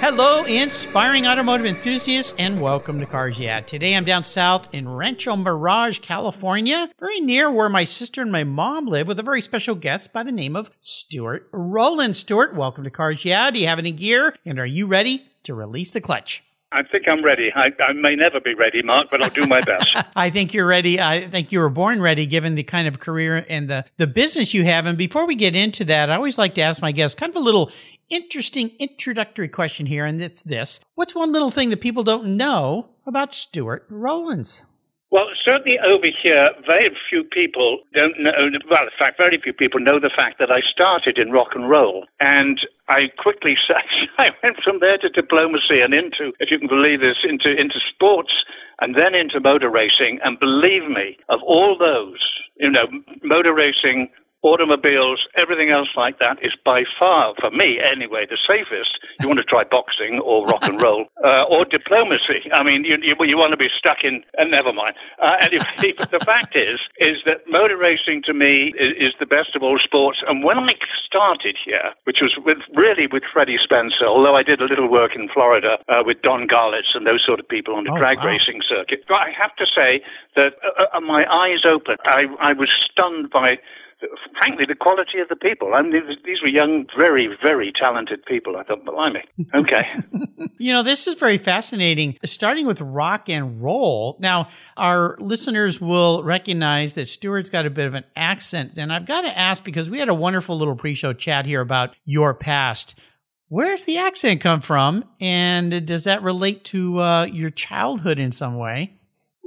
Hello, inspiring automotive enthusiasts, and welcome to Cars Yeah. Today I'm down south in Rancho Mirage, California, very near where my sister and my mom live, with a very special guest by the name of Stuart Rowland. Stuart, welcome to Cars Yeah. Do you have any gear? And are you ready to release the clutch? I think I'm ready. I, I, may never be ready, Mark, but I'll do my best. I think you're ready. I think you were born ready given the kind of career and the, the business you have. And before we get into that, I always like to ask my guests kind of a little interesting introductory question here. And it's this. What's one little thing that people don't know about Stuart Rowlands? Well, certainly over here, very few people don't know. Well, in fact, very few people know the fact that I started in rock and roll. And I quickly I went from there to diplomacy and into, if you can believe this, into, into sports and then into motor racing. And believe me, of all those, you know, motor racing, automobiles, everything else like that is by far, for me anyway, the safest. You want to try boxing or rock and roll uh, or diplomacy. I mean, you, you, you, want to be stuck in, and uh, never mind. Uh, anyway, but the fact is, is that motor racing to me is, is, the best of all sports. And when I started here, which was with, really with Freddie Spencer, although I did a little work in Florida uh, with Don Garlits and those sort of people on the oh, drag wow. racing circuit, I have to say that uh, uh, my eyes opened. I, I was stunned by frankly, the quality of the people. I mean, these were young, very, very talented people. I thought, blimey, okay. you know, this is very fascinating, starting with rock and roll. Now, our listeners will recognize that Stuart's got a bit of an accent. And I've got to ask because we had a wonderful little pre show chat here about your past. Where's the accent come from? And does that relate to uh, your childhood in some way?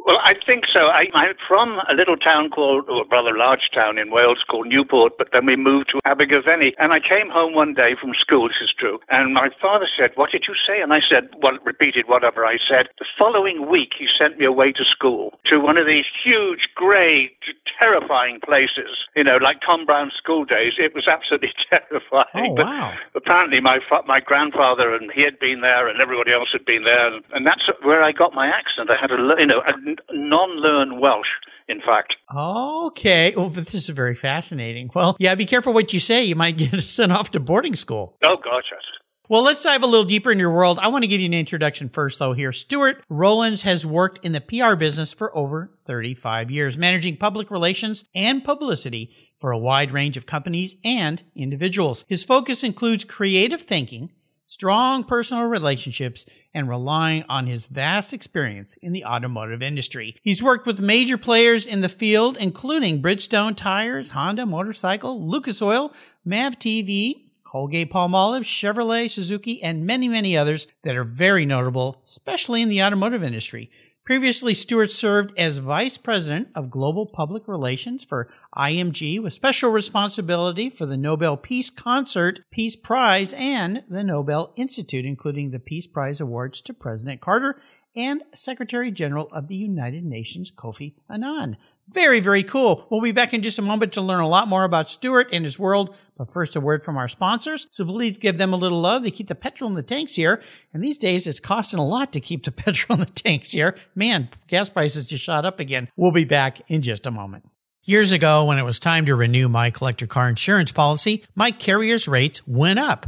Well, I think so. I, am from a little town called, or a rather large town in Wales called Newport, but then we moved to Abergavenny. And I came home one day from school, this is true, and my father said, What did you say? And I said, Well, repeated whatever I said. The following week, he sent me away to school to one of these huge, grey, terrifying places, you know, like Tom Brown's school days. It was absolutely terrifying. Oh, wow. But apparently, my, fa- my grandfather and he had been there, and everybody else had been there. And that's where I got my accent. I had a, you know, a, non-learn Welsh in fact. Okay. Oh, well, this is very fascinating. Well, yeah, be careful what you say. You might get sent off to boarding school. Oh, gosh, yes. Well, let's dive a little deeper in your world. I want to give you an introduction first, though, here. Stuart Rowlands has worked in the PR business for over 35 years, managing public relations and publicity for a wide range of companies and individuals. His focus includes creative thinking, strong personal relationships, and relying on his vast experience in the automotive industry. He's worked with major players in the field, including Bridgestone Tires, Honda Motorcycle, Lucas Oil, MAVTV, Colgate Palmolive, Chevrolet, Suzuki, and many, many others that are very notable, especially in the automotive industry. Previously, Stuart served as Vice President of Global Public Relations for IMG with special responsibility for the Nobel Peace Concert Peace Prize and the Nobel Institute, including the Peace Prize awards to President Carter and Secretary General of the United Nations Kofi Annan. Very, very cool. We'll be back in just a moment to learn a lot more about Stuart and his world. But first, a word from our sponsors. So please give them a little love. They keep the petrol in the tanks here. And these days, it's costing a lot to keep the petrol in the tanks here. Man, gas prices just shot up again. We'll be back in just a moment. Years ago, when it was time to renew my collector car insurance policy, my carrier's rates went up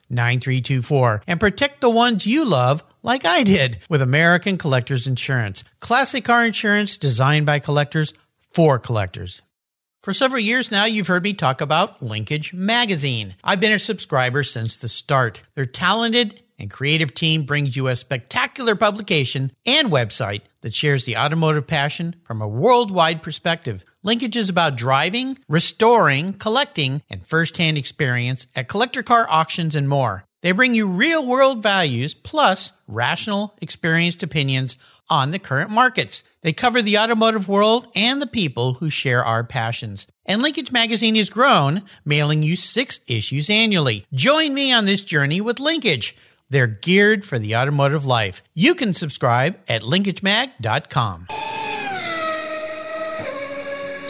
9324. And protect the ones you love like I did with American Collectors Insurance. Classic car insurance designed by collectors for collectors. For several years now, you've heard me talk about Linkage Magazine. I've been a subscriber since the start. Their talented and creative team brings you a spectacular publication and website that shares the automotive passion from a worldwide perspective. Linkage is about driving, restoring, collecting, and firsthand experience at collector car auctions and more. They bring you real world values plus rational, experienced opinions on the current markets. They cover the automotive world and the people who share our passions. And Linkage Magazine has grown, mailing you six issues annually. Join me on this journey with Linkage. They're geared for the automotive life. You can subscribe at linkagemag.com.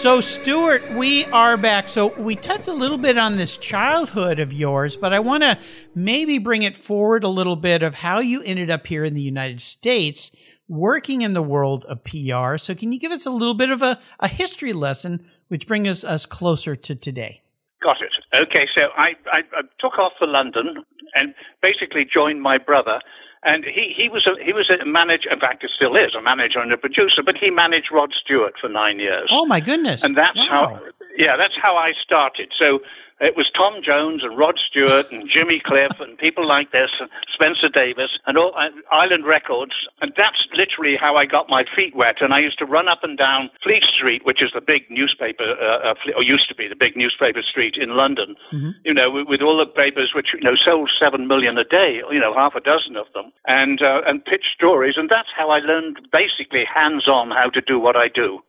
So, Stuart, we are back. So, we touched a little bit on this childhood of yours, but I want to maybe bring it forward a little bit of how you ended up here in the United States working in the world of PR. So, can you give us a little bit of a, a history lesson, which brings us, us closer to today? Got it. Okay, so I, I, I took off for London and basically joined my brother and he, he was a he was a manager. In fact, he still is a manager and a producer. But he managed Rod Stewart for nine years. Oh my goodness! And that's wow. how yeah, that's how I started. So it was Tom Jones and Rod Stewart and Jimmy Cliff and people like this, and Spencer Davis and all uh, Island Records, and that's literally how I got my feet wet. And I used to run up and down Fleet Street, which is the big newspaper, uh, uh, or used to be the big newspaper street in London. Mm-hmm. You know, with, with, all the papers which you know sold seven million a day, you know, half a dozen of them, and uh, and pitch stories, and that's how I learned basically hands-on how to do what I do.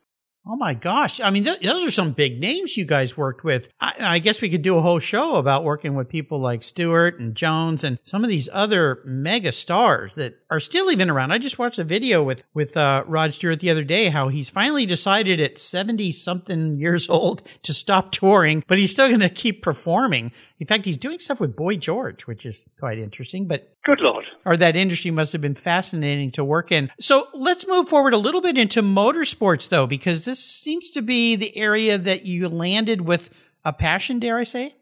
Oh my gosh. I mean, th- those are some big names you guys worked with. I-, I, guess we could do a whole show about working with people like Stewart and Jones and some of these other mega stars that are still even around. I just watched a video with, with, uh, Rod Stewart the other day, how he's finally decided at 70 something years old to stop touring, but he's still going to keep performing. In fact, he's doing stuff with Boy George, which is quite interesting, but Good Lord. Or that industry must have been fascinating to work in. So let's move forward a little bit into motorsports, though, because this seems to be the area that you landed with a passion, dare I say?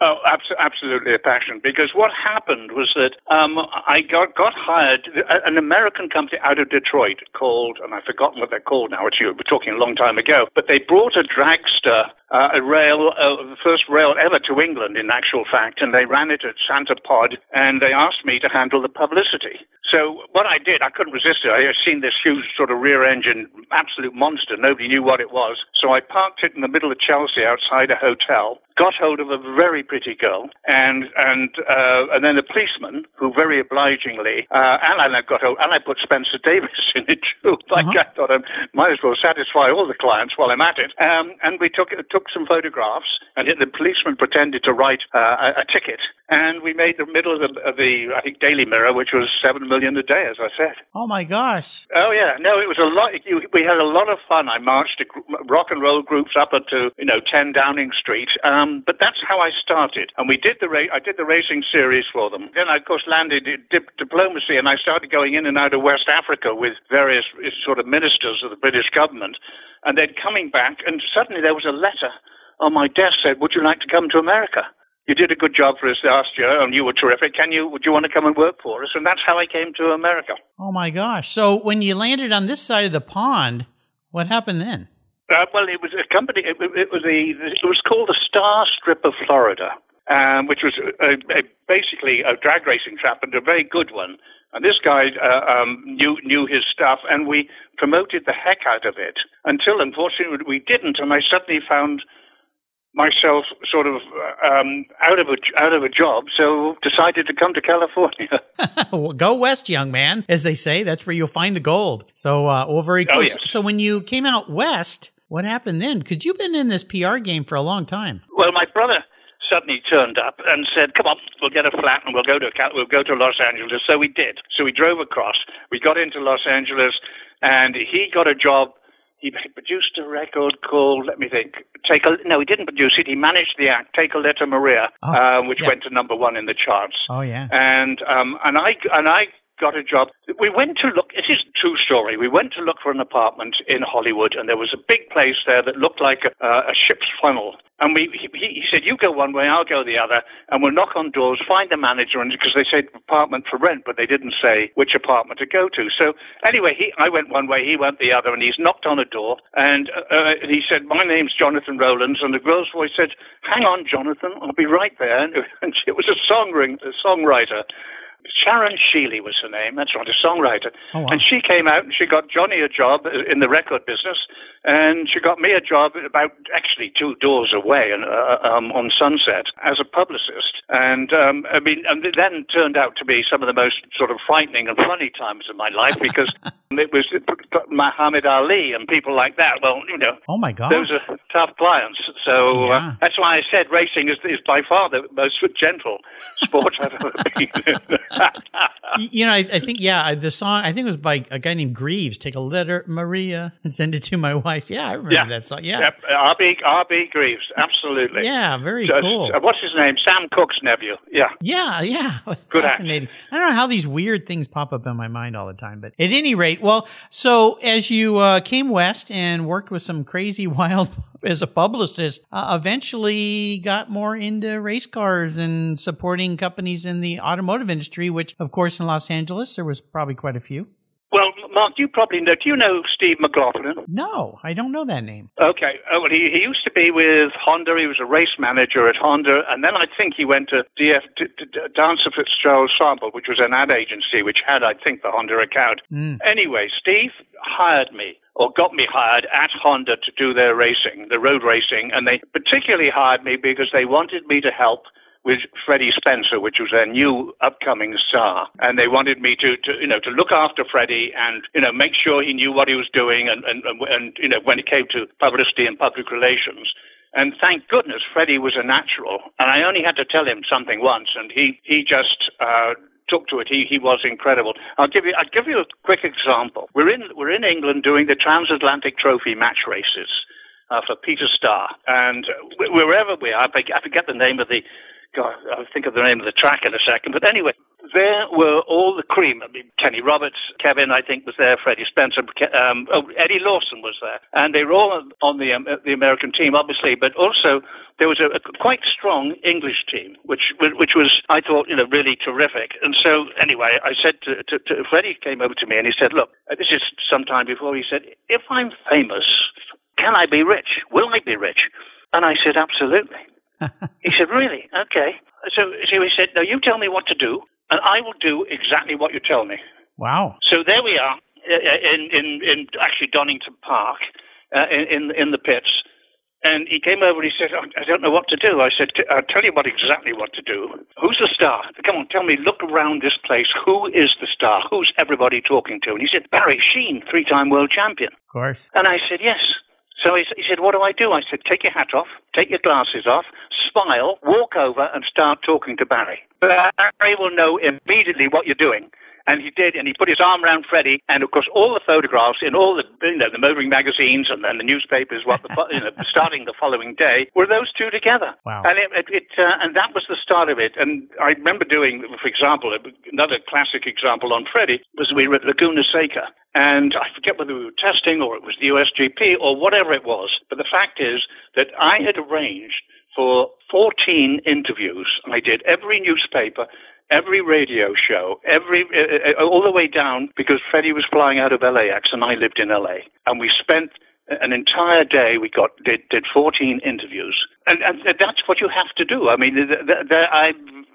Oh, absolutely a passion. Because what happened was that um, I got, got hired, an American company out of Detroit called, and I've forgotten what they're called now, which you were talking a long time ago, but they brought a dragster, uh, a rail, uh, the first rail ever to England, in actual fact, and they ran it at Santa Pod, and they asked me to handle the publicity. So what I did, I couldn't resist it. I had seen this huge sort of rear engine, absolute monster. Nobody knew what it was. So I parked it in the middle of Chelsea outside a hotel, got hold of a very pretty girl, and and uh, and then a policeman who very obligingly, uh, and I got hold, and I put Spencer Davis in it too. Like uh-huh. I thought I might as well satisfy all the clients while I'm at it. Um, and we took took some photographs, and the policeman pretended to write uh, a, a ticket and we made the middle of the, of the, I think Daily Mirror, which was seven million a day, as I said. Oh my gosh! Oh yeah, no, it was a lot. We had a lot of fun. I marched rock and roll groups up into you know ten Downing Street, um, but that's how I started. And we did the ra- I did the racing series for them. Then I of course landed in dip- diplomacy, and I started going in and out of West Africa with various sort of ministers of the British government, and then coming back, and suddenly there was a letter on my desk said, "Would you like to come to America?" you did a good job for us last year and you were terrific. Can you, would you want to come and work for us? And that's how I came to America. Oh my gosh. So when you landed on this side of the pond, what happened then? Uh, well, it was a company, it, it, was a, it was called the Star Strip of Florida, um, which was a, a, basically a drag racing track, and a very good one. And this guy uh, um, knew knew his stuff, and we promoted the heck out of it until, unfortunately, we didn't. And I suddenly found myself sort of um, out of a out of a job, so decided to come to California. well, go west, young man, as they say. That's where you'll find the gold. So, uh, well, very cool. Oh, yes. So, when you came out west, what happened then? Because you've been in this PR game for a long time. Well, my brother suddenly turned up and said, "Come on, we'll get a flat and we'll go to we'll go to Los Angeles." So we did. So we drove across. We got into Los Angeles, and he got a job he produced a record called, let me think, Take a, no, he didn't produce it. He managed the act, Take a Letter Maria, Oh, uh, which yeah. went to number one in the charts. Oh yeah. And, um, and I, and I got a job. We went to look, it is a true story. We went to look for an apartment in Hollywood and there was a big place there that looked like a, a ship's funnel. And we, he, he said, you go one way, I'll go the other, and we'll knock on doors, find the manager, and because they said apartment for rent, but they didn't say which apartment to go to. So anyway, he, I went one way, he went the other, and he's knocked on a door, and uh, uh, he said, my name's Jonathan Rowlands, and the girl's voice said, hang on, Jonathan, I'll be right there. And, and it was a song ring, a songwriter. Sharon Sheeley was her name. That's right, a songwriter. Oh, wow. And she came out and she got Johnny a job in the record business, and she got me a job about actually two doors away and, uh, um, on Sunset as a publicist. And um, I mean, and then turned out to be some of the most sort of frightening and funny times of my life because it was Muhammad Ali and people like that. Well, you know, Oh my God, those are tough clients. So Yeah. uh, that's why I said racing is, is by far the most gentle sport I've ever been in. You know, I, I think yeah, the song I think it was by a guy named Greaves. Take a letter, Maria, and send it to my wife. Yeah, I remember Yeah. that song. Yeah, Yep, R.B. R.B. Greaves, absolutely. yeah, very So, cool. uh, what's his name? Sam Cooke's nephew. Yeah. Yeah, yeah. Good act. Fascinating. I don't know how these weird things pop up in my mind all the time, but at any rate, well, so as you uh, came west and worked with some crazy wild as a publicist, uh, eventually got more into race cars and supporting companies in the automotive industry, which, of course, in Los Angeles, there was probably quite a few. Well, Mark, you probably know. Do you know Steve McLaughlin? No, I don't know that name. Okay. Oh, well, he, he used to be with Honda. He was a race manager at Honda, and then I think he went to DF D- D- D- Dancer Fitzgerald Sample, which was an ad agency which had, I think, the Honda account. Mm. Anyway, Steve hired me or got me hired at Honda to do their racing, the road racing, and they particularly hired me because they wanted me to help with Freddie Spencer, which was their new upcoming star, and they wanted me to, to you know to look after Freddie and you know make sure he knew what he was doing and and, and, and you know when it came to publicity and public relations. And thank goodness Freddie was a natural, and I only had to tell him something once, and he he just. Uh, Took to it. He he was incredible. I'll give you I'll give you a quick example. We're in we're in England doing the transatlantic trophy match races uh, for Peter Starr, and wherever we are, I forget the name of the God, I'll think of the name of the track in a second. But anyway, there were all the cream. I mean, Kenny Roberts, Kevin, I think, was there. Freddie Spencer, um, oh, Eddie Lawson was there, and they were all on- the um, the American team, obviously. But also there was a, a quite strong English team, which which was I thought you know really terrific. And so anyway, I said to, to, to Freddie came over to me and he said, "Look, this is some time before." He said, "If I'm famous, can I be rich? Will I be rich?" And I said, "Absolutely." He said, Really? Okay. So, so he said, Now you tell me what to do, and I will do exactly what you tell me. Wow. So there we are uh, in, in, in actually Donington Park uh, in, in, in the pits. And he came over and he said, "I- I don't know what to do. I said, I'll tell you what exactly what to do. Who's the star? Come on, tell me, look around this place. Who is the star? Who's everybody talking to? And he said, Barry Sheene, three time world champion. Of course. And I said, yes. So he, said, what do I do? I said, take your hat off, take your glasses off, smile, walk over and start talking to Barry. Barry will know immediately what you're doing. And he did, and he put his arm around Freddie, and of course, all the photographs in all the, you know, the motoring magazines and, and the newspapers, what the, you know, starting the following day, were those two together. Wow. And it, it, it uh, and that was the start of it. And I remember doing, for example, another classic example on Freddie was we were at Laguna Seca, and I forget whether we were testing or it was the USGP or whatever it was. But the fact is that I had arranged for 14 interviews. I did every newspaper, every radio show, every uh, uh, all the way down because Freddie was flying out of LAX and I lived in LA, and we spent an entire day. We got did, did 14 interviews, and, and that's what you have to do. I mean, th- th- th- I.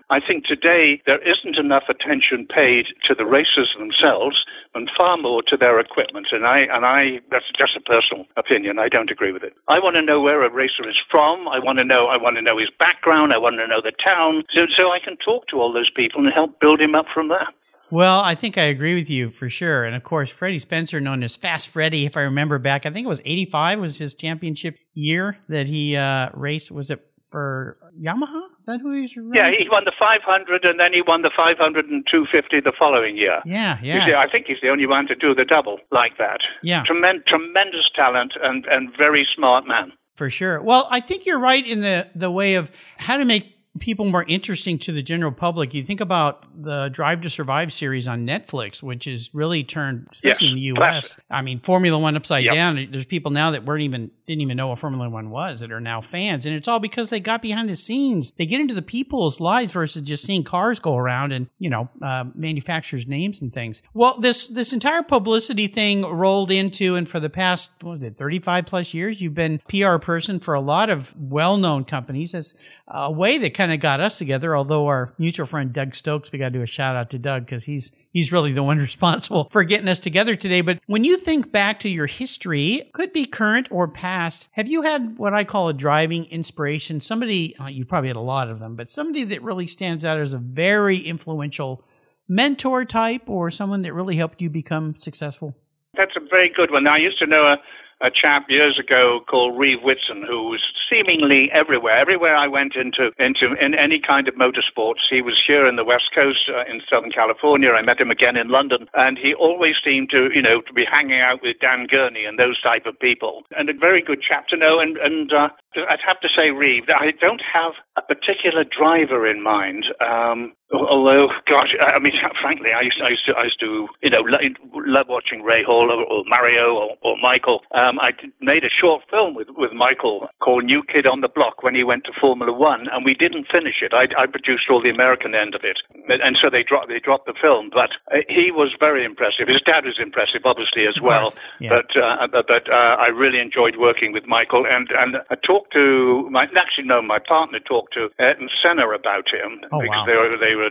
I think today there isn't enough attention paid to the racers themselves and far more to their equipment. And I, and I, that's just a personal opinion. I don't agree with it. I want to know where a racer is from. I want to know, I want to know his background. I want to know the town. So, so I can talk to all those people and help build him up from there. Well, I think I agree with you for sure. And of course, Freddie Spencer, known as Fast Freddie, if I remember back, I think it was 85 was his championship year that he uh, raced. Was it for Yamaha. Is that who he's? Running? Yeah, he won the 500, and then he won the 500 and 250 the following year. Yeah, yeah. see, I think he's the only one to do the double like that. Yeah. Tremen- tremendous talent and, and very smart man. For sure. Well, I think you're right in the the way of how to make people more interesting to the general public. You think about the Drive to Survive series on Netflix, which is really turned, especially Yes, in the U.S. classic. I mean, Formula One upside Yep. down. There's people now that weren't even didn't even know what Formula One was that are now fans, and it's all because they got behind the scenes. They get into the people's lives versus just seeing cars go around and you know uh, manufacturers' names and things. Well, this this entire publicity thing rolled into, and for the past what was it 35 plus years, you've been PR person for a lot of well known companies. That's a way that kind of got us together. Although our mutual friend Doug Stokes, we got to do a shout out to Doug because he's he's really the one responsible for getting us together today. But when you think back to your history, could be current or past, have you had what I call a driving inspiration? Somebody uh, you probably had a lot of them, but somebody that really stands out as a very influential mentor type or someone that really helped you become successful? That's a very good one. I used to know a, a chap years ago called Reeve Whitson who was seemingly everywhere. Everywhere I went into into in any kind of motorsports, he was here in the West Coast uh, in Southern California. I met him again in London, and he always seemed to you know to be hanging out with Dan Gurney and those type of people. And a very good chap to know. And and uh, I'd have to say Reeve. I don't have a particular driver in mind. Um, Although, gosh, I mean, frankly, I used, I used to, I used to, you know, lo- love watching Rahal or, or Mario or, or Michael. Um, I made a short film with, with Michael called New Kid on the Block when he went to Formula One, and we didn't finish it. I, I produced all the American end of it, and so they dropped, they dropped the film. But uh, he was very impressive. His dad was impressive, obviously, as well. yeah. But uh, but, but uh, I really enjoyed working with Michael, and and I talked to my actually no, my partner talked to Ayrton Senna about him Oh, because wow. they were they were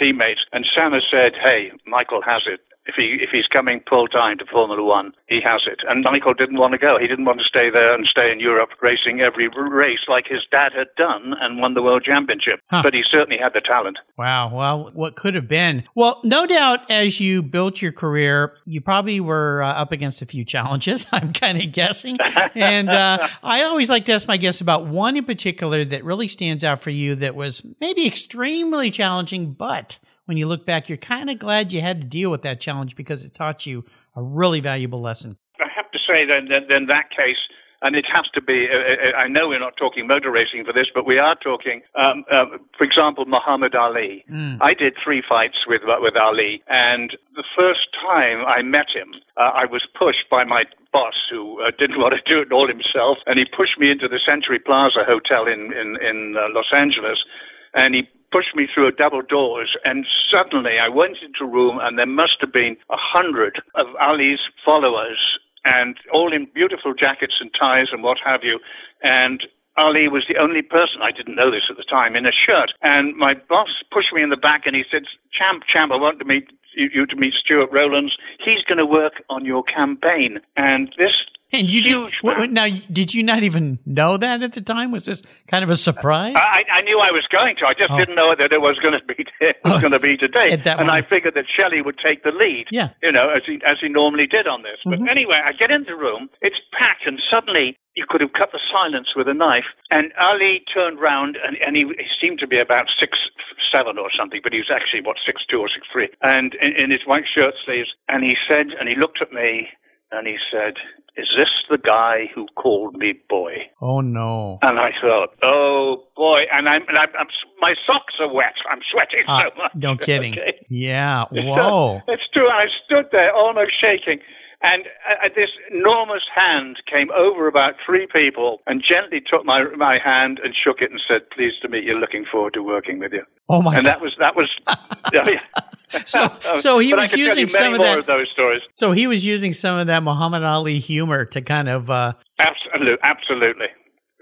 teammates, and Senna said, "Hey, Michael has it." If he if he's coming full time to Formula One, he has it. And Michael didn't want to go. He didn't want to stay there and stay in Europe racing every race like his dad had done and won the world championship. Huh. But he certainly had the talent. Wow. Well, what could have been? Well, no doubt as you built your career, you probably were uh, up against a few challenges. I'm kind of guessing. and uh, I always like to ask my guests about one in particular that really stands out for you that was maybe extremely challenging, but when you look back, you're kind of glad you had to deal with that challenge because it taught you a really valuable lesson. I have to say that that- in that case, and it has to be. Uh, uh, I know we're not talking motor racing for this, but we are talking. Um, uh, for example, Muhammad Ali. I did three fights with with Ali, and the first time I met him, uh, I was pushed by my boss who uh, didn't want to do it all himself, and he pushed me into the Century Plaza Hotel in in, in uh, Los Angeles, and he pushed me through a double doors, and suddenly I went into a room, and there must have been a hundred of Ali's followers, and all in beautiful jackets and ties and what have you, and. Ali was the only person, I didn't know this at the time, in a shirt. And my boss pushed me in the back and he said, Champ, Champ, I want to meet you, you to meet Stuart Rowlands. He's going to work on your campaign. And this And you huge did, wait, man- wait, now, did you not even know that at the time? Was this kind of a surprise? I, I knew I was going to. I just Oh. didn't know that it was going to be it was going to be today. And I figured that Shelley would take the lead. Yeah. You know, as he as he normally did on this. Mm-hmm. But anyway, I get into the room. It's packed, and suddenly you could have cut the silence with a knife. And Ali turned round, and, and he, he seemed to be about six seven or something, but he was actually what six two or six three, and in, in his white shirt sleeves. And he said, and he looked at me, and he said. Is this the guy who called me boy? oh, no. And I thought, oh boy, and I'm, and I'm, I'm my socks are wet. I'm sweating Ah, so much. no kidding. Okay. Yeah. Whoa. it's true. I stood there almost shaking. And uh, this enormous hand came over about three people and gently took my my hand and shook it and said, "Pleased to meet you. Looking forward to working with you." Oh my and God. that was that was. yeah. So- so he But was using some of more that- of those stories. So he was using some of that Muhammad Ali humor to kind of, uh, Absolutely, absolutely.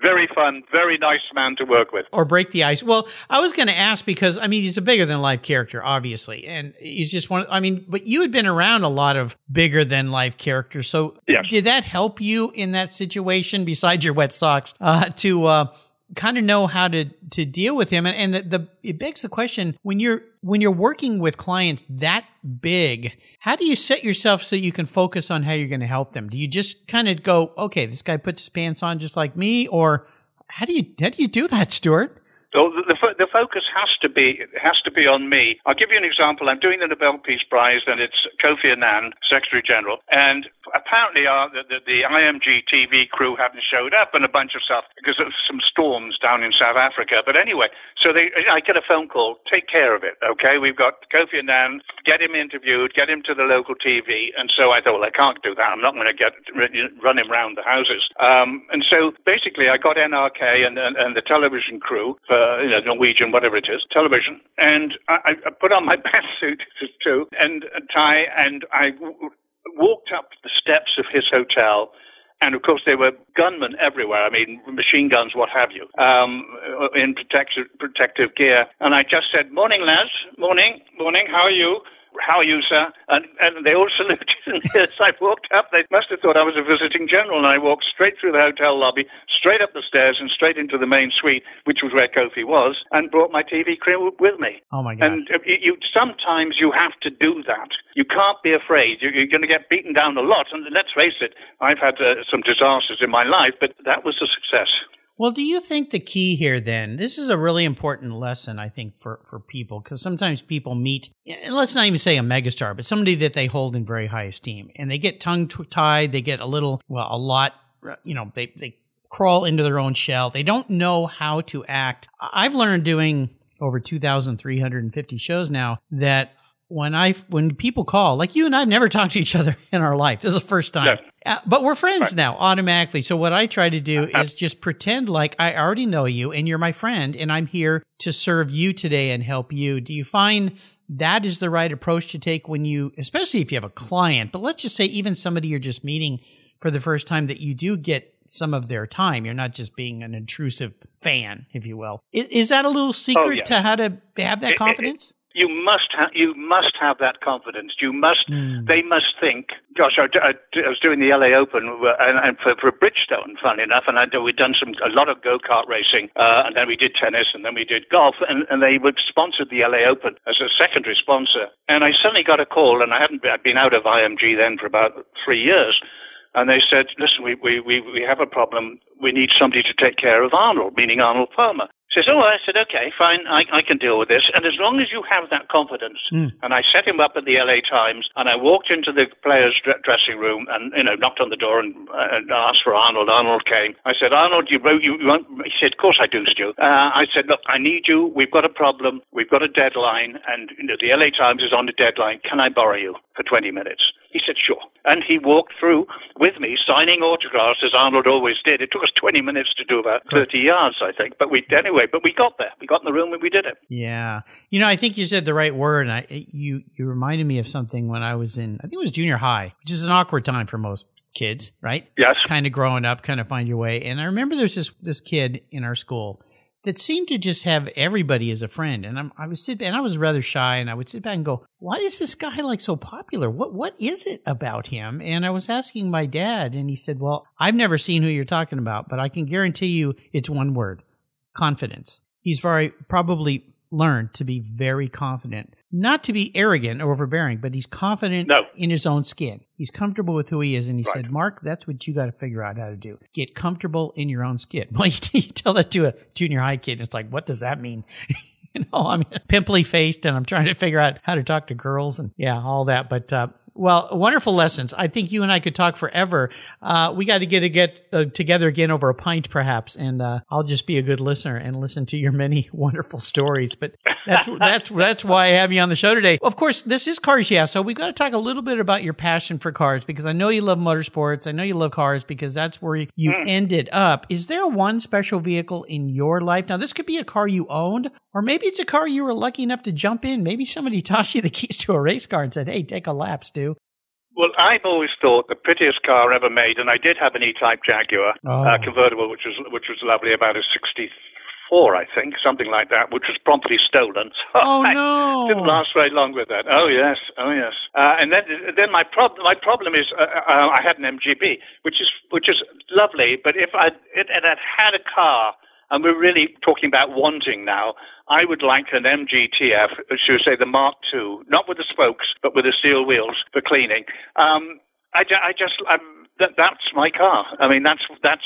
Very fun, very nice man to work with. or break the ice. Well, I was going to ask because I mean he's a bigger than life character, obviously, and he's just one. I mean, but you had been around a lot of bigger than life characters, so Yes. did that help you in that situation? Besides your wet socks, uh, to uh, kind of know how to to deal with him, and, and the, the it begs the question when you're when you're working with clients that big, how do you set yourself so you can focus on how you're going to help them? Do you just kind of go, okay, this guy puts his pants on just like me, or How do you how do you do that, Stuart? So the, the, focus has to be has to be on me. I'll give you an example. I'm doing the Nobel Peace Prize, and it's Kofi Annan, Secretary General, and apparently our, the, the, the, IMG TV crew hadn't showed up, and a bunch of stuff because of some storms down in South Africa. But anyway, so they, I get a phone call. Take care of it, okay? We've got Kofi Annan. Get him interviewed. Get him to the local TV. And so I thought, well, I can't do that. I'm not going to get run him round the houses. Um, and so basically, I got NRK and, and, and the television crew for uh, you know, Norwegian, whatever it is, television. And I, I put on my best suit too and tie, and I w- walked up the steps of his hotel. And of course, there were gunmen everywhere. I mean, machine guns, what have you, um, in protective protective gear. And I just said, "Morning, lads. Morning, morning. How are you?" How are you, sir? And, and they all saluted. And as I walked up, they must have thought I was a visiting general. And I walked straight through the hotel lobby, straight up the stairs, and straight into the main suite, which was where Kofi was, and brought my TV crew with me. Oh my gosh! And uh, you, sometimes you have to do that. You can't be afraid. You're, you're going to get beaten down a lot. And let's face it, I've had uh, some disasters in my life, but that was a success. Well, do you think the key here then, this is a really important lesson, I think, for, for people, because sometimes people meet, let's not even say a megastar, but somebody that they hold in very high esteem and they get tongue tied, they get a little, well, a lot, you know, they, they crawl into their own shell. They don't know how to act. I've learned doing over 2,350 shows now that when I when people call, like you and I've never talked to each other in our life. This is the first time. Uh, but we're friends right. now automatically. So what I try to do uh, is just pretend like I already know you and you're my friend and I'm here to serve you today and help you. Do you find that is the right approach to take when you especially if you have a client, but let's just say even somebody you're just meeting for the first time that you do get some of their time. You're not just being an intrusive fan, if you will. Is, is that a little secret oh, yeah. to how to have that confidence? It, it, you must ha- you must have that confidence. You must. Mm. They must think. Gosh, I, I, I, was doing the LA Open uh, and, and for, for Bridgestone, funny enough, and I, we'd done some a lot of go kart racing, uh, and then we did tennis, and then we did golf, and, and they would sponsored the LA Open as a secondary sponsor. And I suddenly got a call, and I hadn't been, I'd been out of IMG then for about three years. And they said, listen, we, we, we, we have a problem. We need somebody to take care of Arnold, meaning Arnold Palmer says, "Oh," I said, "Okay, fine, I, I can deal with this." And as long as you have that confidence, mm. and I set him up at the LA Times, and I walked into the players' dressing room, and you know, knocked on the door and, uh, and asked for Arnold. Arnold came. I said, "Arnold, you wrote you." you want? He said, "Of course I do, Stu." Uh, I said, "Look, I need you. We've got a problem. We've got a deadline, and you know, the LA Times is on the deadline. Can I borrow you for 20 minutes?" He said, sure. And he walked through with me, signing autographs as Arnold always did. It took us 20 minutes to do about 30 yards, I think. But we, anyway, but we got there. We got in the room and we did it. Yeah. You know, I think you said the right word. And I, you, you reminded me of something when I was in, I think it was junior high, which is an awkward time for most kids, right? Yes. Kind of growing up, kind of find your way. And I remember there's this, this kid in our school that seemed to just have everybody as a friend. And I'm, I sit and I was rather shy and I would sit back and go, why is this guy like so popular? What, what is it about him? And I was asking my dad and he said, well, I've never seen who you're talking about, but I can guarantee you it's one word, confidence. He's very probably learned to be very confident, not to be arrogant or overbearing, but he's confident no. in his own skin. He's comfortable with who he is. And he right. said, Mark, that's what you got to figure out how to do. Get comfortable in your own skin. Well, you, tell that to a junior high kid. It's like, what does that mean? you know, I'm pimply faced and I'm trying to figure out how to talk to girls and yeah, all that. But, uh, well, wonderful lessons. I think you and I could talk forever. Uh, we got to get get uh, together again over a pint, perhaps, and uh, I'll just be a good listener and listen to your many wonderful stories. But that's that's that's why I have you on the show today. Of course, this is Cars Yeah, so we've got to talk a little bit about your passion for cars because I know you love motorsports. I know you love cars because that's where you mm. ended up. Is there one special vehicle in your life? Now, this could be a car you owned, or maybe it's a car you were lucky enough to jump in. Maybe somebody tossed you the keys to a race car and said, "Hey, take a lap, Stu." Well, I've always thought the prettiest car ever made, and I did have an E-Type Jaguar uh, oh. uh, convertible, which was which was lovely, about a '64, I think, something like that, which was promptly stolen. So oh no! didn't last very long with that. Oh yes, oh yes. Uh, and then then my problem my problem is uh, uh I had an MGB, which is which is lovely, but if I it, it had had a car and we're really talking about wanting now. I would like an MGTF, should we say the Mark II, not with the spokes, but with the steel wheels for cleaning. Um, I, I, just, I'm, that, that's my car. I mean, that's that's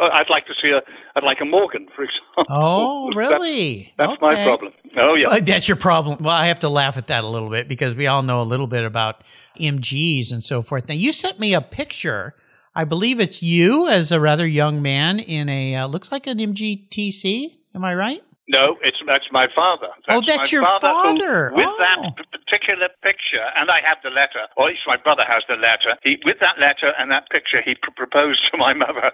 I'd like to see a, I'd like a Morgan, for example. Oh, really? That's, that's okay. my problem. Oh, yeah. that's your problem. Well, I have to laugh at that a little bit because we all know a little bit about MGs and so forth. Now, you sent me a picture. I believe it's you as a rather young man in a, uh, looks like an MGTC. Am I right? No, it's that's my father. That's oh, that's your father. father. With oh. that particular picture, and I have the letter, or at least my brother has the letter. He, with that letter and that picture, he pr- proposed to my mother.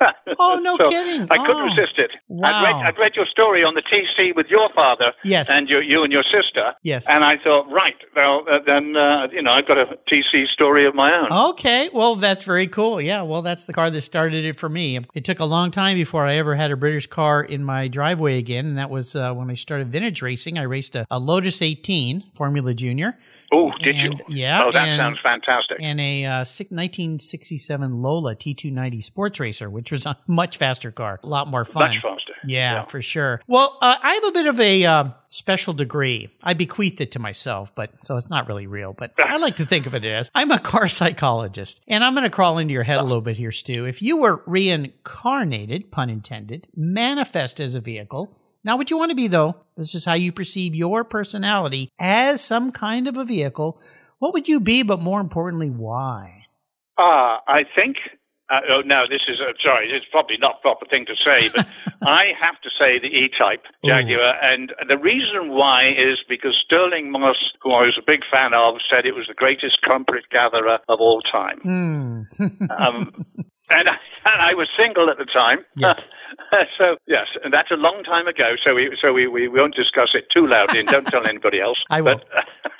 oh, no so kidding! I couldn't oh. resist it. Wow. I'd read, I'd read your story on the TC with your father, yes, and your, you and your sister, yes, and I thought, right, well, uh, then uh, you know, I've got a TC story of my own. Okay, well, that's very cool. Yeah, well, that's the car that started it for me. It took a long time before I ever had a British car in my driveway again, and that was uh, when I started vintage racing. I raced a, a Lotus 18 Formula Junior. Oh, did and, you? Yeah. Oh, that and, sounds fantastic. And a uh, 1967 Lola T290 Sports Racer, which was a much faster car, a lot more fun. Much faster. Yeah, yeah. for sure. Well, uh, I have a bit of a uh, special degree. I bequeathed it to myself, but so it's not really real. But I like to think of it as I'm a car psychologist, and I'm going to crawl into your head a little bit here, Stu. If you were reincarnated, pun intended, manifest as a vehicle not what you want to be, though. This is how you perceive your personality as some kind of a vehicle. What would you be, but more importantly, why? Uh, I think. Uh, oh, no, this is, uh, sorry, it's probably not a proper thing to say, but I have to say the E Type Jaguar. Ooh. And the reason why is because Stirling Moss, who I was a big fan of, said it was the greatest culprit gatherer of all time. Mm. um, and I, and I was single at the time. Yes. so yes, and that's a long time ago. So we so we, we won't discuss it too loudly, and don't tell anybody else. I will.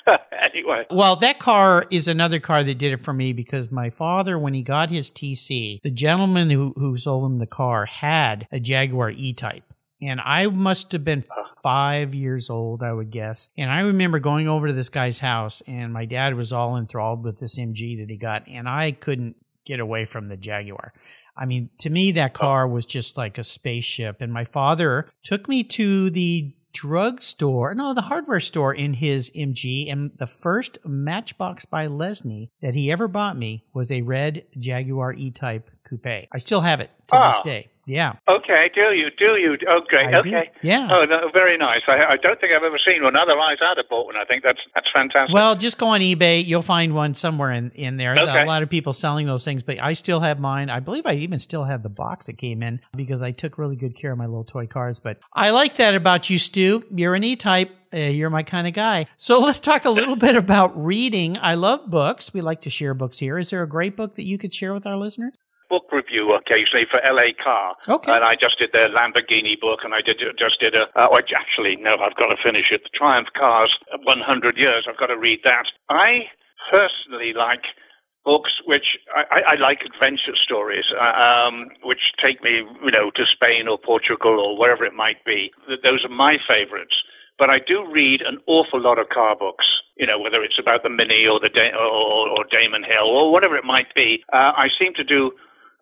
But, anyway. Well, that car is another car that did it for me because my father, when he got his TC, the gentleman who who sold him the car had a Jaguar E Type. And I must have been five years old, I would guess. And I remember going over to this guy's house, and my dad was all enthralled with this MG that he got, and I couldn't get away from the Jaguar. I mean, to me, that oh. car was just like a spaceship. And my father took me to the drugstore, no, the hardware store in his MG. And the first Matchbox by Lesney that he ever bought me was a red Jaguar E Type coupe. I still have it to oh. this ah. day. Yeah. Okay, do you? Do you? Okay, I okay. Do. Yeah. Oh, no, very nice. I, I, don't think I've ever seen one. Otherwise, I'd have bought one. I think that's that's fantastic. Well, just go on eBay. You'll find one somewhere in, in there. Okay. A lot of people selling those things, but I still have mine. I believe I even still have the box that came in because I took really good care of my little toy cars. But I like that about you, Stu. You're an E-type. Uh, you're my kind of guy. So let's talk a little bit about reading. I love books. We like to share books here. Is there a great book that you could share with our listeners? Book review occasionally for LA Car. Okay. And I just did the Lamborghini book, and I did just did a. Uh, actually, no, I've got to finish it. The Triumph Cars, 100 years. I've got to read that. I personally like books which I, I like adventure stories, uh, um, which take me, you know, to Spain or Portugal or wherever it might be. Those are my favorites. But I do read an awful lot of car books. You know, whether it's about the Mini or the da- or, or Damon Hill or whatever it might be. Uh, I seem to do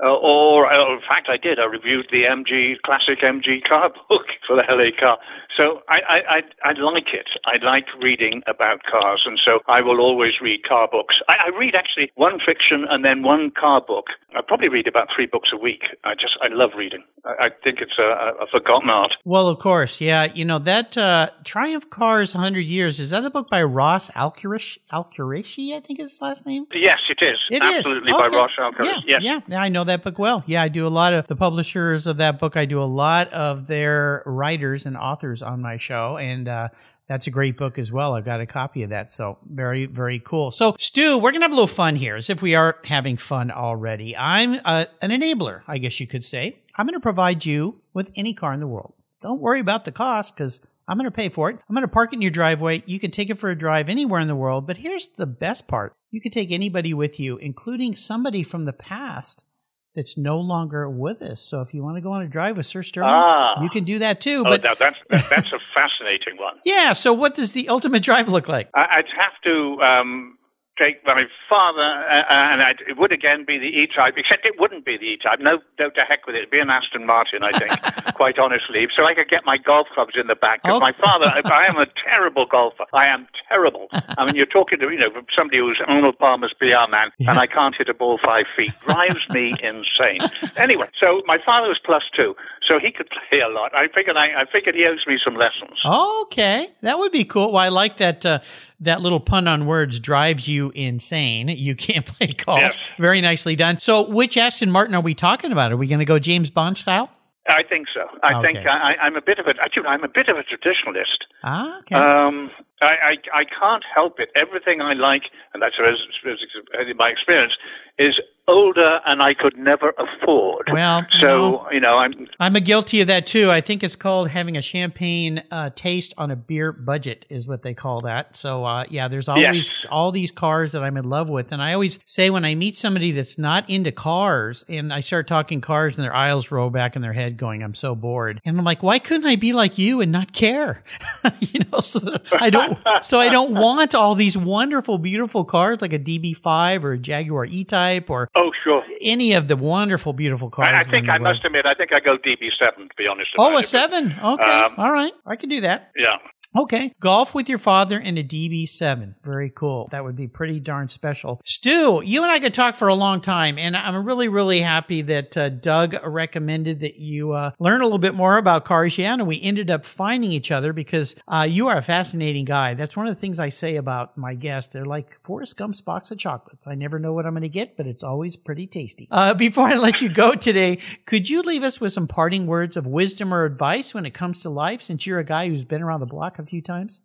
uh, or, uh, in fact, I did. I reviewed the MG classic MG car book for the LA car. So I, I, I, I like it. I like reading about cars, and so I will always read car books. I, I read actually one fiction and then one car book. I probably read about three books a week. I just I love reading. I, I think it's a, a, forgotten art. Well, of course, yeah. You know that uh, Triumph Cars 100 Years is that a book by Ross Alkurish? Alkureishi, I think is his last name. Yes, it is. It Absolutely is. by. Ross Alkurish. Yeah, yes. yeah, I know that book well. Yeah, I do a lot of the publishers of that book. I do a lot of their writers and authors on my show, and uh, that's a great book as well. I've got a copy of that, so very, very cool. So, Stu, we're gonna have a little fun here, as if we are having fun already. I'm uh, an enabler, I guess you could say. I'm going to provide you with any car in the world. Don't worry about the cost because I'm going to pay for it. I'm going to park it in your driveway. You can take it for a drive anywhere in the world. But here's the best part you can take anybody with you, including somebody from the past that's no longer with us. So if you want to go on a drive with Sir Stirling, Ah. you can do that too. Oh, But now that's that's a fascinating one. yeah, so what does the ultimate drive look like? I, I'd have to um, take my father, uh, and I'd, it would again be the E-Type, except it wouldn't be the E-Type. No, no, to heck with it. It'd be an Aston Martin, I think, quite honestly. So I could get my golf clubs in the back. Because Oh. my father, I, I am a terrible golfer. I am terrible. I mean, you're talking to, you know, somebody who's Arnold Palmer's PR man, and I can't hit a ball five feet. Drives me insane. Anyway, so my father was plus two, so he could play a lot. I figured I, I figured he owes me some lessons. Okay, that would be cool. Well, I like that. Uh, that little pun on words drives you insane. You can't play golf. Yes. Very nicely done. So, which Aston Martin are we talking about? Are we going to go James Bond style? I think so. I Okay. think I, I'm a bit of a. Actually, I'm a bit of a traditionalist. Ah, okay. Um, I, I I can't help it. Everything I like, and that's my experience, is older and I could never afford. Well, so no. you know, I'm I'm a guilty of that too. I think it's called having a champagne uh, taste on a beer budget, is what they call that. So, uh, yeah, there's always all these cars that I'm in love with, and I always say when I meet somebody that's not into cars, and I start talking cars, and their eyes roll back in their head, going, "I'm so bored," and I'm like, "Why couldn't I be like you and not care?" you know, so I don't, so I don't want all these wonderful, beautiful cars like a DB5 or a Jaguar E-Type or oh sure. any of the wonderful, beautiful cars. I, I think I must admit, I think I go DB7 to be honest. Oh, a it. seven. Okay. Um, All right. I can do that. Yeah. Okay. Golf with your father in a DB7. Very cool. That would be pretty darn special. Stu, you and I could talk for a long time, and I'm really, really happy that uh, Doug recommended that you uh, learn a little bit more about and we ended up finding each other because uh, you are a fascinating guy. That's one of the things I say about my guests. They're like Forrest Gump's box of chocolates. I never know what I'm going to get, but it's always pretty tasty. Uh, before I let you go today, could you leave us with some parting words of wisdom or advice when it comes to life, since you're a guy who's been around the block a few times?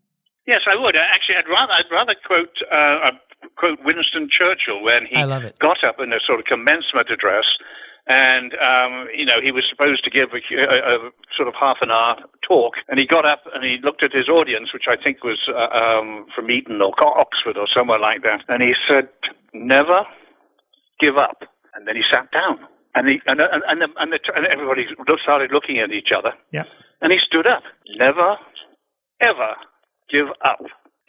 Yes, I would. Uh, Actually, I'd rather I'd rather quote uh, uh, quote Winston Churchill when he got up in a sort of commencement address, and um, you know he was supposed to give a, a, a sort of half an hour talk, and he got up and he looked at his audience, which I think was uh, um, from Eton or Oxford or somewhere like that, and he said, "Never give up," and then he sat down. And, he, and, and, and, the, and, the, and everybody started looking at each other. Yeah. And he stood up. Never, ever give up.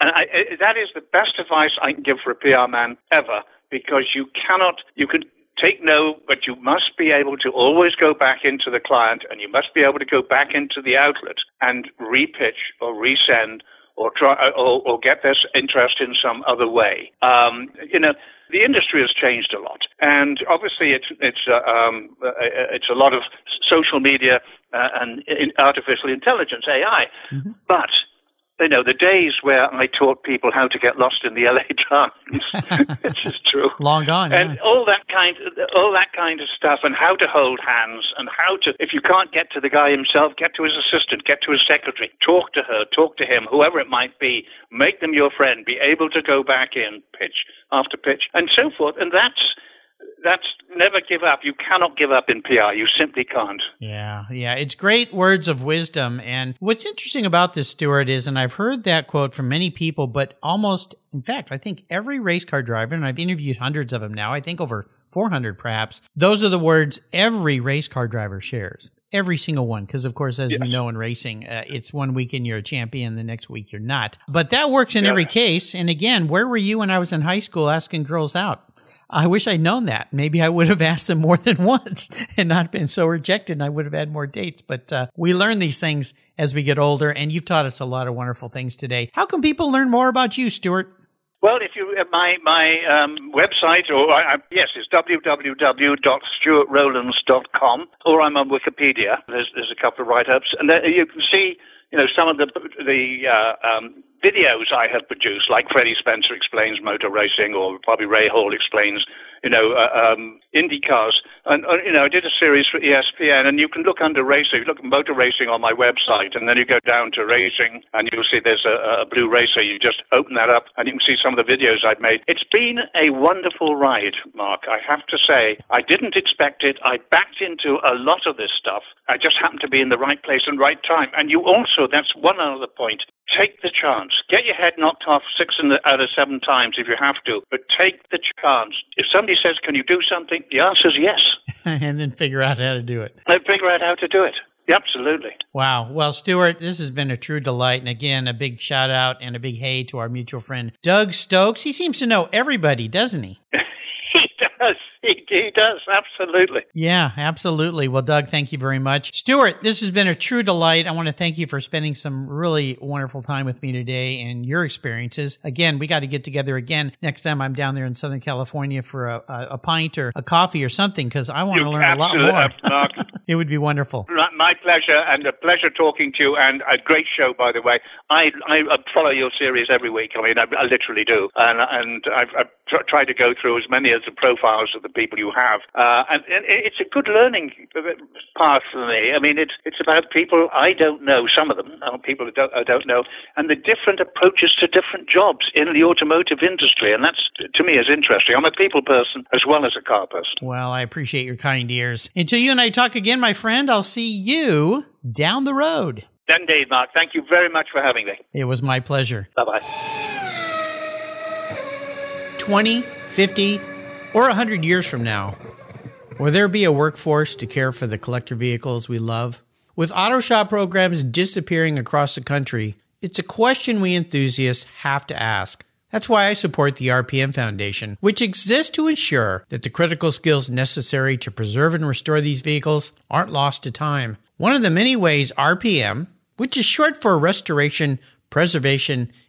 And I, I, that is the best advice I can give for a PR man ever, because you cannot, you can take no, but you must be able to always go back into the client, and you must be able to go back into the outlet and repitch or resend or try or, or get this interest in some other way. Um, you know, the industry has changed a lot, and obviously it's it's uh, um, uh, it's a lot of social media uh, and artificial intelligence (AI), but you know the days where I taught people how to get lost in the LA Times, which is true. Long gone. And yeah. all that kind, all that kind of stuff, and how to hold hands, and how to, if you can't get to the guy himself, get to his assistant, get to his secretary, talk to her, talk to him, whoever it might be, make them your friend, be able to go back in, pitch after pitch, and so forth. And that's that's never give up. You cannot give up in PR. You simply can't. Yeah, yeah. It's great words of wisdom. And what's interesting about this, Stuart, is, and I've heard that quote from many people, but almost, in fact, I think every race car driver, and I've interviewed hundreds of them now, I think over 400 perhaps, those are the words every race car driver shares. Every single one, because of course, as you know in racing, uh, it's one weekend you're a champion, the next week you're not. But that works in every case. And again, where were you when I was in high school asking girls out? I wish I'd known that. Maybe I would have asked them more than once and not been so rejected and I would have had more dates. But uh, we learn these things as we get older and you've taught us a lot of wonderful things today. How can people learn more about you, Stuart? Well, if you uh, my my um, website or yes, it's www.stuartrowlands.com, or I'm on Wikipedia. There's there's a couple of write-ups, and there, you can see you know some of the the uh, um, videos I have produced, like Freddie Spencer explains motor racing, or Bobby Rahal explains you know uh, um, Indy cars, and uh, you know I did a series for ESPN, and you can look under racing, look at motor racing on my website, and then you go down to racing, and you'll see there's a, a blue racer. You just open that up, and you can see some of the videos I've made. It's been a wonderful ride, Mark. I have to say, I didn't expect it. I backed into a lot of this stuff. I just happened to be in the right place and right time. And you also, that's one other point. Take the chance. Get your head knocked off six out of seven times if you have to, but take the chance. If somebody says, "Can you do something?" the answer is yes. and then figure out how to do it. And figure out how to do it. Absolutely. Wow. Well, Stuart, this has been a true delight. And again, a big shout out and a big hey to our mutual friend, Doug Stokes. He seems to know everybody, doesn't he? he does. He, he does, absolutely. Yeah, absolutely. Well, Doug, thank you very much. Stuart, this has been a true delight. I want to thank you for spending some really wonderful time with me today and your experiences. Again, we got to get together again next time I'm down there in Southern California for a, a, a pint or a coffee or something because I want You to learn a lot more. It would be wonderful. My pleasure, and a pleasure talking to you, and a great show, by the way. I, I follow your series every week. I mean, I, I literally do, and and I've, I've tr- tried to go through as many as the profiles of the people you have, uh, and, and it's a good learning path for me. I mean, it's it's about people I don't know, some of them, uh, people I don't, I don't know, and the different approaches to different jobs in the automotive industry, and that's to me is interesting. I'm a people person as well as a car person. Well, I appreciate your kind ears. Until you and I talk again, my friend, I'll see you down the road. Indeed, Mark. Thank you very much for having me. It was my pleasure. Bye bye. 20, 50, or 100 years from now, will there be a workforce to care for the collector vehicles we love? With auto shop programs disappearing across the country, it's a question we enthusiasts have to ask. That's why I support the RPM Foundation, which exists to ensure that the critical skills necessary to preserve and restore these vehicles aren't lost to time. One of the many ways RPM, which is short for Restoration, Preservation,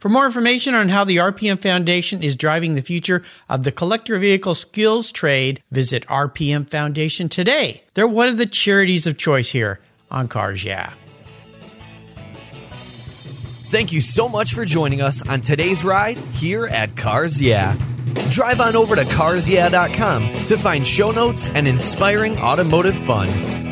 For more information on how the RPM Foundation is driving the future of the collector vehicle skills trade, visit RPM Foundation today. They're one of the charities of choice here on Cars Yeah. Thank you so much for joining us on today's ride here at Cars Yeah. Drive on over to carsyeah.com to find show notes and inspiring automotive fun.